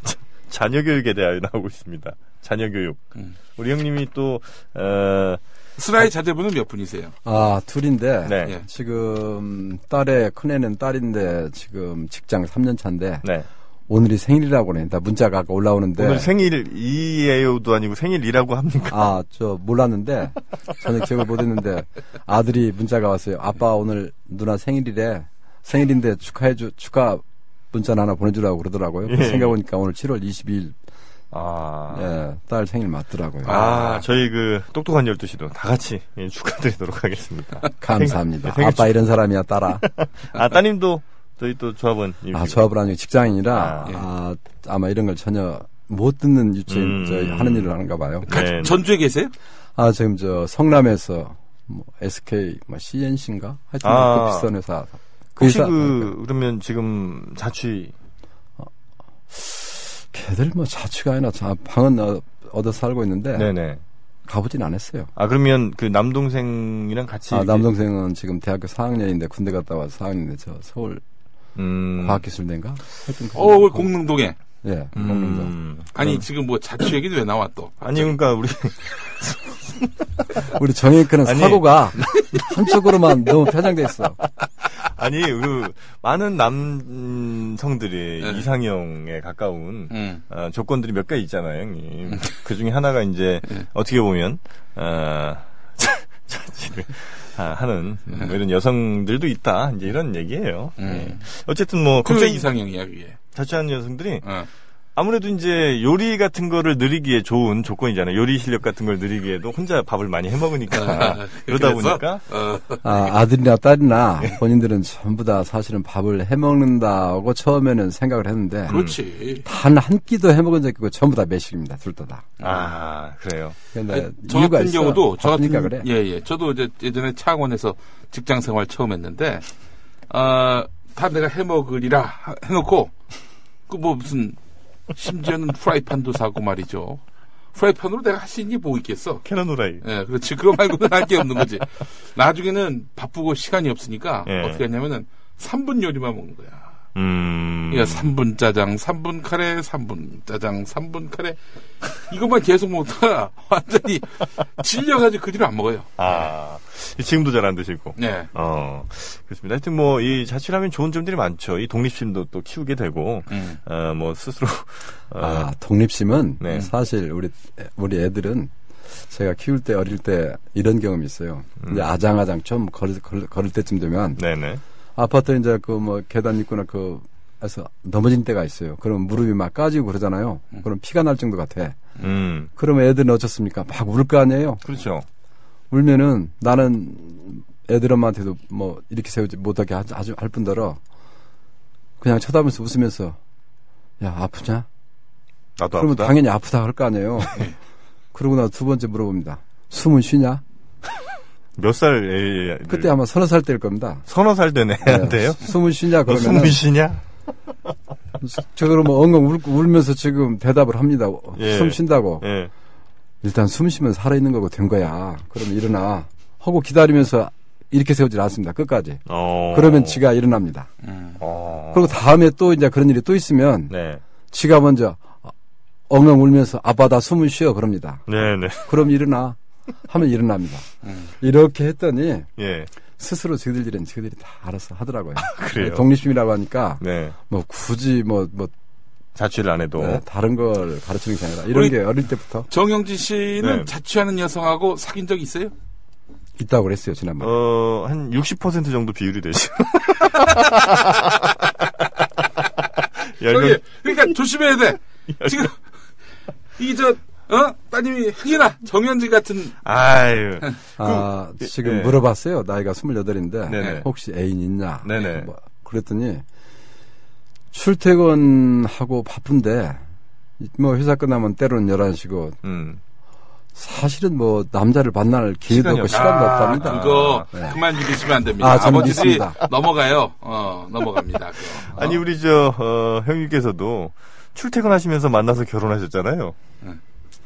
자녀 교육에 대하여 나오고 있습니다. 자녀 교육. 음. 우리 형님이 또 어, 슬라이 자제분은 몇 분이세요? 아, 둘인데, 네. 예. 지금 딸의, 큰애는 딸인데, 지금 직장 3년 차인데, 네. 오늘이 생일이라고 그래. 나 문자가 아까 올라오는데. 오늘 생일이에요도 아니고 생일이라고 합니까? 아, 저 몰랐는데 저녁 기억을 못했는데 아들이 문자가 왔어요. 아빠 오늘 누나 생일이래. 생일인데 축하해주 축하 문자 하나 보내주라고 그러더라고요. 예. 생각해보니까 오늘 7월 22일 아. 예, 딸 생일 맞더라고요. 아, 저희 그 똑똑한 12시도 다 같이 예, 축하드리도록 하겠습니다. 감사합니다. 생일 아빠 이런 사람이야 따라. 아, 따님도 저희 또 조합원. 아 조합을 하는 직장인이라 아, 아, 아마 이런 걸 전혀 못 듣는 유치원 음. 저희 하는 일을 하는가 봐요. 가- 네. 전주에 계세요? 아 지금 저 성남에서 뭐 SK 뭐 CNC인가 하여튼 아. 그 비싼 회사. 그 혹시 회사 그, 그러면 지금 자취, 걔들 뭐 자취가 아니라 자, 방은 어, 얻어 살고 있는데 네네. 가보진 않았어요. 아, 그러면 그 남동생이랑 같이. 아, 남동생은 지금 대학교 4학년인데 군대 갔다 와서 4학년인데 저 서울 음. 과학기술대인가? 하여튼 그 어, 정도. 공릉동에. 예, 공릉동. 음. 아니, 그럼- 지금 뭐 자취 얘기도 왜 나와 또? 아니, 그러니까 우리. 우리 정혜크는 아니. 사고가 한쪽으로만 너무 편향돼 있어. 아니, 그, 많은 남성들이 네. 이상형에 가까운 음. 어, 조건들이 몇 가지 있잖아요, 형님. 그 중에 하나가 이제 네. 어떻게 보면 어, 자취를 아, 하는 뭐 이런 여성들도 있다. 이제 이런 얘기예요. 음. 예. 어쨌든 뭐그 걱정 이상형 이야, 그게. 자취하는 여성들이 어. 아무래도 이제 요리 같은 거를 느리기에 좋은 조건이잖아요. 요리 실력 같은 걸 느리기에도 혼자 밥을 많이 해 먹으니까 그러다? 보니까 어, 아, 아들이나 딸이나 본인들은 전부 다 사실은 밥을 해 먹는다고 처음에는 생각을 했는데 그렇지. 단 한 끼도 해 먹은 적이 없고 전부 다 매식입니다. 둘 다 다. 아 그래요. 근데 아니, 저 같은 있어. 경우도 저 같은 그래. 예, 예. 저도 이제 예전에 창원에서 직장 생활 처음 했는데 아, 다 내가 해 먹으리라 하- 해놓고 그 뭐 무슨 심지어는 프라이팬도 사고 말이죠. 프라이팬으로 내가 할 수 있니 뭐 있겠어. 계란 후라이. 예, 그렇지. 그거 말고는 할 게 없는 거지. 나중에는 바쁘고 시간이 없으니까 예. 어떻게 했냐면은 3분 요리만 먹는 거야. 음. 그러니까 3분 짜장, 3분 카레, 3분 짜장, 3분 카레. 이것만 계속 먹다가 완전히 질려가지고 그 뒤로 안 먹어요. 아 지금도 잘 안 드시고. 네. 어, 그렇습니다. 하여튼 뭐, 이 자취하면 좋은 점들이 많죠. 이 독립심도 또 키우게 되고, 음. 어, 뭐, 스스로, 어, 아, 독립심은 네. 사실 우리 우리 애들은 제가 키울 때 어릴 때 이런 경험이 있어요. 음. 이제 아장아장 좀 걸을, 걸을, 걸을 때쯤 되면 네네. 아파트 이제 그 뭐 계단 있거나 그 해서 넘어진 때가 있어요. 그럼 무릎이 막 까지고 그러잖아요. 그럼 피가 날 정도 같아. 음, 그러면 애들은 어쩌습니까? 막 울 거 아니에요. 그렇죠. 울면은 나는 애들 엄마한테도 뭐 이렇게 세우지 못하게 하- 아주 할 뿐더러 그냥 쳐다보면서 웃으면서 야 아프냐? 나도 그러면 아프다. 당연히 아프다 할 거 아니에요. 그러고 나서 두 번째 물어봅니다. 숨은 쉬냐? 몇 살 애, 그때 아마 서너 살 때일 겁니다. 서너 살된 애한테요? 네. 숨은 쉬냐 너 그러면 숨을 쉬냐? 저 그러면 엉엉 울, 울면서 지금 대답을 합니다. 예. 숨 쉰다고. 예. 일단 숨 쉬면 살아있는 거고 된 거야. 그러면 일어나. 하고 기다리면서 이렇게 세우질 않습니다. 끝까지. 어. 그러면 지가 일어납니다. 음. 어. 그리고 다음에 또 이제 그런 일이 또 있으면 네. 지가 먼저 엉엉 울면서 아빠 나 숨을 쉬어 그럽니다. 네 네. 그럼 일어나 하면 일어납니다. 음. 이렇게 했더니 예. 스스로 저희들 일은 저희들이 다 알아서 하더라고요. 그래요? 독립심이라고 하니까 네. 뭐 굳이 뭐뭐 자취를 안 해도. 다른 걸 가르치는 게 아니라 이런 게 어릴 때부터 정영진 씨는 네. 자취하는 여성하고 사귄 적 있어요? 있다고 그랬어요 지난번에. 어, 한 60% 정도 비율이 되죠. 열 저기, 명, 그러니까 조심해야 돼. 지금, 이 저, 어? 따님이 흥이나 정현지 같은, 아유. 아, 그, 지금 예. 물어봤어요. 나이가 28인데 네네. 혹시 애인 있냐? 네네. 뭐, 그랬더니 출퇴근하고 바쁜데 뭐 회사 끝나면 때로는 11시고 음. 사실은 뭐 남자를 만날 기회도 없고 없- 시간도 아, 없답니다. 그거 네. 그만 믿으시면 안 됩니다. 아, 믿습니다. 넘어가요. 어, 넘어갑니다. 어? 아니 우리 저 어, 형님께서도 출퇴근하시면서 만나서 결혼하셨잖아요. 네.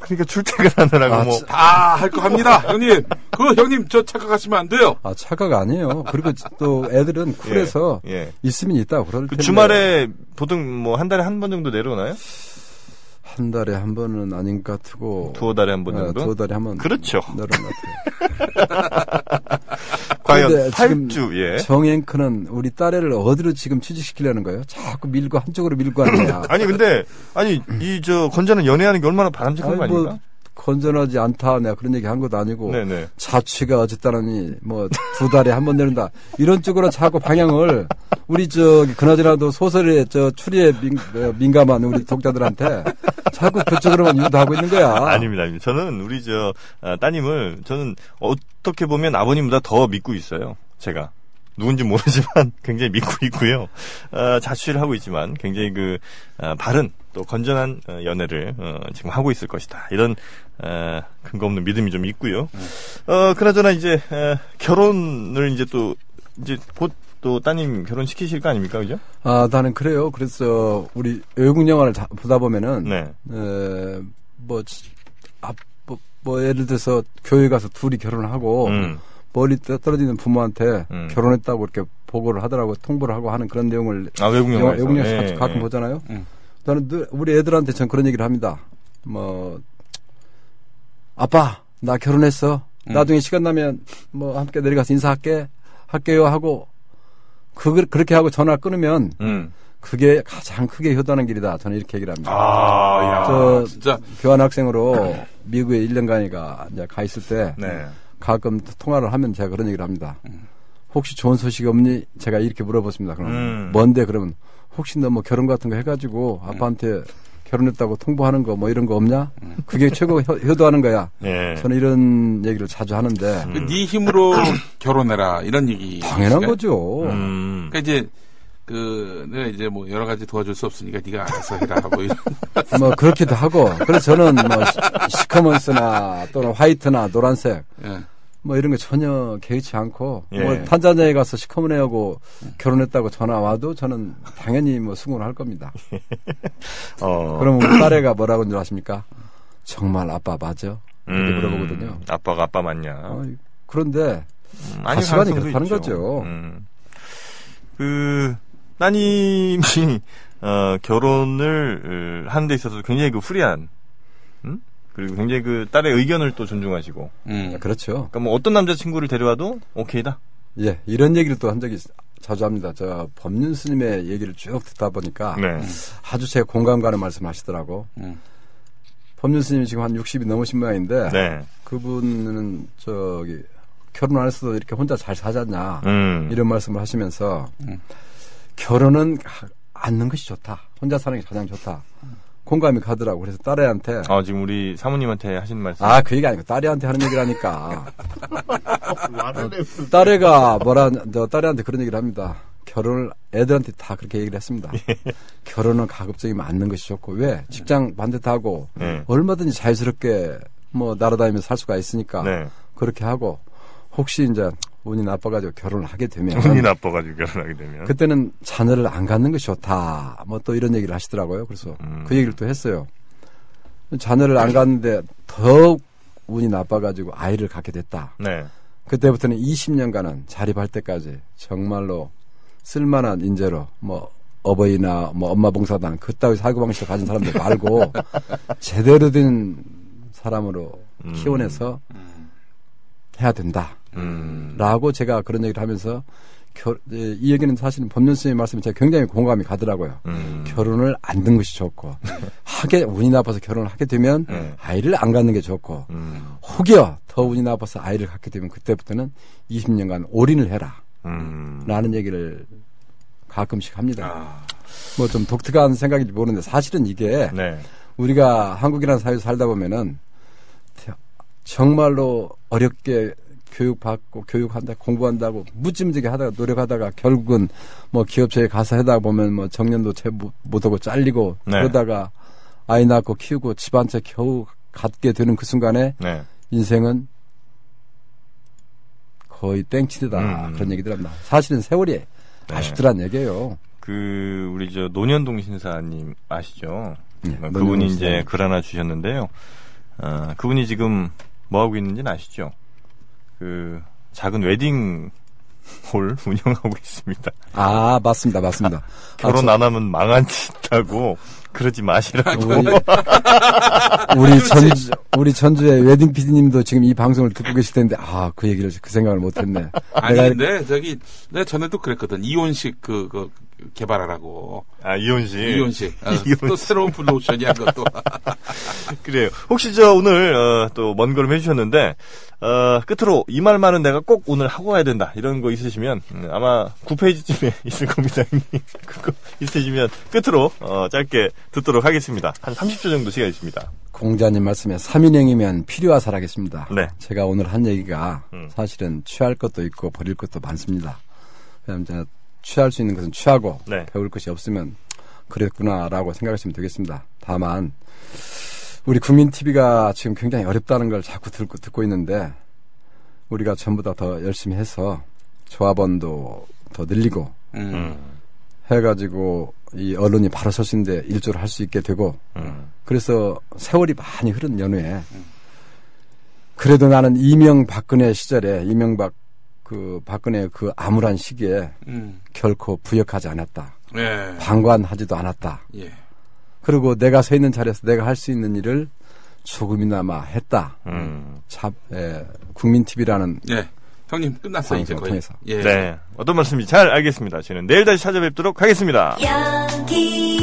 그러니까 출퇴근하느라고 아, 뭐 참. 다할 거 합니다, 형님. 그 형님 저 착각하시면 안 돼요. 아, 착각 아니에요. 그리고 또 애들은 쿨해서 예, 예. 있으면 있다고 그럴 그 텐데. 주말에 보통 뭐 한 달에 한 번 정도 내려오나요? 한 달에 한 번은 아닌 것 같고. 두어 달에 한번 어, 정도? 두어 달에 한 번. 그렇죠. 내려온 것 같아요. 과연 8주 예. 정 앵커는 우리 딸애를 어디로 지금 취직시키려는 거예요? 자꾸 밀고 한쪽으로 밀고 하는 거야. 아니 근데 아니 이 저 건전한 연애하는 게 얼마나 바람직한 거 아니, 뭐 아닙니까? 건전하지 않다. 내가 그런 얘기 한 것도 아니고. 네네. 자취가 어쨌다느니 뭐 두 달에 한 번 내린다 이런 쪽으로 자꾸 방향을 우리 저기 그나저나도 소설에 저 추리에 민, 어, 민감한 우리 독자들한테 자꾸 그쪽으로만 유도하고 있는 거야. 아닙니다, 아닙니다. 저는 우리 저 아, 따님을 저는 어떻게 보면 아버님보다 더 믿고 있어요. 제가 누군지 모르지만 굉장히 믿고 있고요. 어, 자취를 하고 있지만 굉장히 그 어, 바른 또 건전한 어, 연애를 어, 지금 하고 있을 것이다. 이런 어, 근거 없는 믿음이 좀 있고요. 어, 그나저나 이제 어, 결혼을 이제 또 이제 곧 또 따님 결혼 시키실 거 아닙니까, 그죠? 아 나는 그래요. 그래서 우리 외국 영화를 자- 보다 보면은 네. 에, 뭐, 아, 뭐, 뭐 예를 들어서 교회 가서 둘이 결혼을 하고 음. 멀리 떠- 떨어지는 부모한테 음. 결혼했다고 이렇게 보고를 하더라고 통보를 하고 하는 그런 내용을 아 외국 영화. 외국 영화 예, 가끔, 가끔 예. 보잖아요. 음. 나는 늘 우리 애들한테 전 그런 얘기를 합니다. 뭐 아빠 나 결혼했어. 음. 나중에 시간 나면 뭐 함께 내려가서 인사할게 할게요 하고 그 그렇게 하고 전화 끊으면 음. 그게 가장 크게 효도하는 길이다. 저는 이렇게 얘기를 합니다. 아, 야, 저- 진짜. 교환 학생으로 미국에 1년간이가 이제 가 있을 때 네. 가끔 통화를 하면 제가 그런 얘기를 합니다. 음. 혹시 좋은 소식 없니? 제가 이렇게 물어봤습니다. 그럼 음. 뭔데 그러면 혹시 너 뭐 결혼 같은 거 해가지고 아빠한테 결혼했다고 통보하는 거 뭐 이런 거 없냐? 그게 최고 효, 효도하는 거야. 예. 저는 이런 얘기를 자주 하는데 그네 힘으로 결혼해라 이런 얘기. 당연한 거죠. 음. 그러니까 이제 그 내가 이제 뭐 여러 가지 도와줄 수 없으니까 네가 알아서 해라 뭐 이런. 뭐 그렇기도 하고 그래서 저는 뭐 시- 시커먼스나 또는 화이트나 노란색 예. 뭐 이런 거 전혀 개의치 않고 예. 뭐 탄자니아에 가서 시커먼애하고 결혼했다고 전화 와도 저는 당연히 뭐 승인을 할 겁니다. 어. 그럼 우리 딸애가 뭐라고 줄 아십니까? 정말 아빠 맞아? 이렇게 음, 물어보거든요. 아빠가 아빠 맞냐? 어, 그런데 음, 가치관이 그렇다는 있죠. 거죠. 음. 그 따님이 어, 결혼을 하는 데 있어서 굉장히 그 후리한, 음? 그리고 굉장히 그 딸의 의견을 또 존중하시고, 음. 그렇죠. 그러니까 뭐 어떤 남자친구를 데려와도 오케이다. 예, 이런 얘기를 또 한 적이 있- 자주 합니다. 저 법륜 스님의 얘기를 쭉 듣다 보니까 네. 아주 제가 공감 가는 말씀 하시더라고. 음. 법륜 스님이 지금 한 60이 넘으신 모양인데 네. 그분은 저기 결혼 안 했어도 이렇게 혼자 잘 사잖냐 음. 이런 말씀을 하시면서 음. 결혼은 하- 않는 것이 좋다. 혼자 사는 게 가장 좋다. 공감이 가더라고. 그래서 딸애한테 아, 지금 우리 사모님한테 하신 말씀. 아, 그 얘기 아니고 딸애한테 하는 얘기라니까. 딸애가 뭐라, 저 딸애한테 그런 얘기를 합니다. 결혼을 애들한테 다 그렇게 얘기를 했습니다. 결혼은 가급적이면 않는 것이 좋고 왜 직장 반듯 하고 네. 얼마든지 자유스럽게 뭐 날아다니면서 살 수가 있으니까 네. 그렇게 하고 혹시 이제 운이 나빠가지고 결혼을 하게 되면 운이 나빠가지고 결혼하게 되면. 그때는 자녀를 안 갖는 것이 좋다. 뭐 또 이런 얘기를 하시더라고요. 그래서 음. 그 얘기를 또 했어요. 자녀를 안 갖는데 더욱 운이 나빠가지고 아이를 갖게 됐다. 네. 그때부터는 20년간은 자립할 때까지 정말로 쓸만한 인재로 뭐 어버이나 뭐 엄마 봉사단 그따위 사고 방식을 가진 사람들 말고 제대로 된 사람으로 음. 키워내서 해야 된다. 음. 라고 제가 그런 얘기를 하면서 결- 예, 이 얘기는 사실은 법륜 스님의 말씀에 제가 굉장히 공감이 가더라고요. 음. 결혼을 안 든 것이 좋고 하게 운이 나빠서 결혼을 하게 되면 네. 아이를 안 갖는 게 좋고 음. 혹여 더 운이 나빠서 아이를 갖게 되면 그때부터는 20년간 올인을 해라 음. 라는 얘기를 가끔씩 합니다. 아. 뭐좀 독특한 생각인지 모르는데 사실은 이게 네. 우리가 한국이라는 사회에 살다 보면은 정말로 어렵게 교육받고 교육한다 공부한다고 무짐지게 하다가 노력하다가 결국은 뭐 기업체에 가서 하다 보면 뭐 정년도 채 못- 못하고 잘리고 네. 그러다가 아이 낳고 키우고 집한채 겨우 갖게 되는 그 순간에 네. 인생은 거의 땡치드다 음. 그런 얘기들 합니다. 사실은 세월이 아쉽더란 얘기예요. 그 우리 저 노년동 신사님 아시죠? 네, 어, 노년동 그분이 이제. 글 하나 주셨는데요. 어, 그분이 지금 뭐 하고 있는지는 아시죠? 그 작은 웨딩 홀 운영하고 있습니다. 아 맞습니다, 맞습니다. 결혼 아, 안 하면 망한 짓다고 그러지 마시라고. 우리, 우리 전주, 우리 전주의 웨딩 PD님도 지금 이 방송을 듣고 계실 텐데, 아, 그 얘기를, 그 생각을 못 했네. 아니 근데 저기 내가 전에도 그랬거든 이혼식 그, 그 개발하라고 아 이혼식. 이혼식 어, 이혼식. 또 새로운 블루오션이야 그것도 그래요. 혹시 저 오늘 어, 또먼 걸음 해주셨는데 어, 끝으로 이 말만은 내가 꼭 오늘 하고 가야 된다 이런 거 있으시면 음, 아마 9페이지쯤에 있을 겁니다. 그거 있으시면 끝으로 어, 짧게 듣도록 하겠습니다. 한 30초 정도 시간 있습니다. 공자님 말씀에 3인행이면 필요하사라겠습니다. 네. 제가 오늘 한 얘기가 음. 사실은 취할 것도 있고 버릴 것도 많습니다. 제가 취할 수 있는 것은 취하고 네. 배울 것이 없으면 그랬구나라고 생각하시면 되겠습니다. 다만 우리 국민 TV가 지금 굉장히 어렵다는 걸 자꾸 듣고, 듣고 있는데 우리가 전부 다 더 열심히 해서 조합원도 더 늘리고 음. 음, 해가지고 이 언론이 바로 설수 있는데 일조를 할 수 있게 되고 음, 그래서 세월이 많이 흐른 연후에 그래도 나는 이명박근혜 시절에 이명박 그 박근혜 그 암울한 시기에 음. 결코 부역하지 않았다. 예. 방관하지도 않았다. 예. 그리고 내가 서 있는 자리에서 내가 할 수 있는 일을 조금이나마 했다. 음. 참, 예, 국민 TV라는 예. 형님 끝났어요 이제 거의. 통해서. 예. 네. 어떤 말씀인지 잘 알겠습니다. 저는 내일 다시 찾아뵙도록 하겠습니다. 여기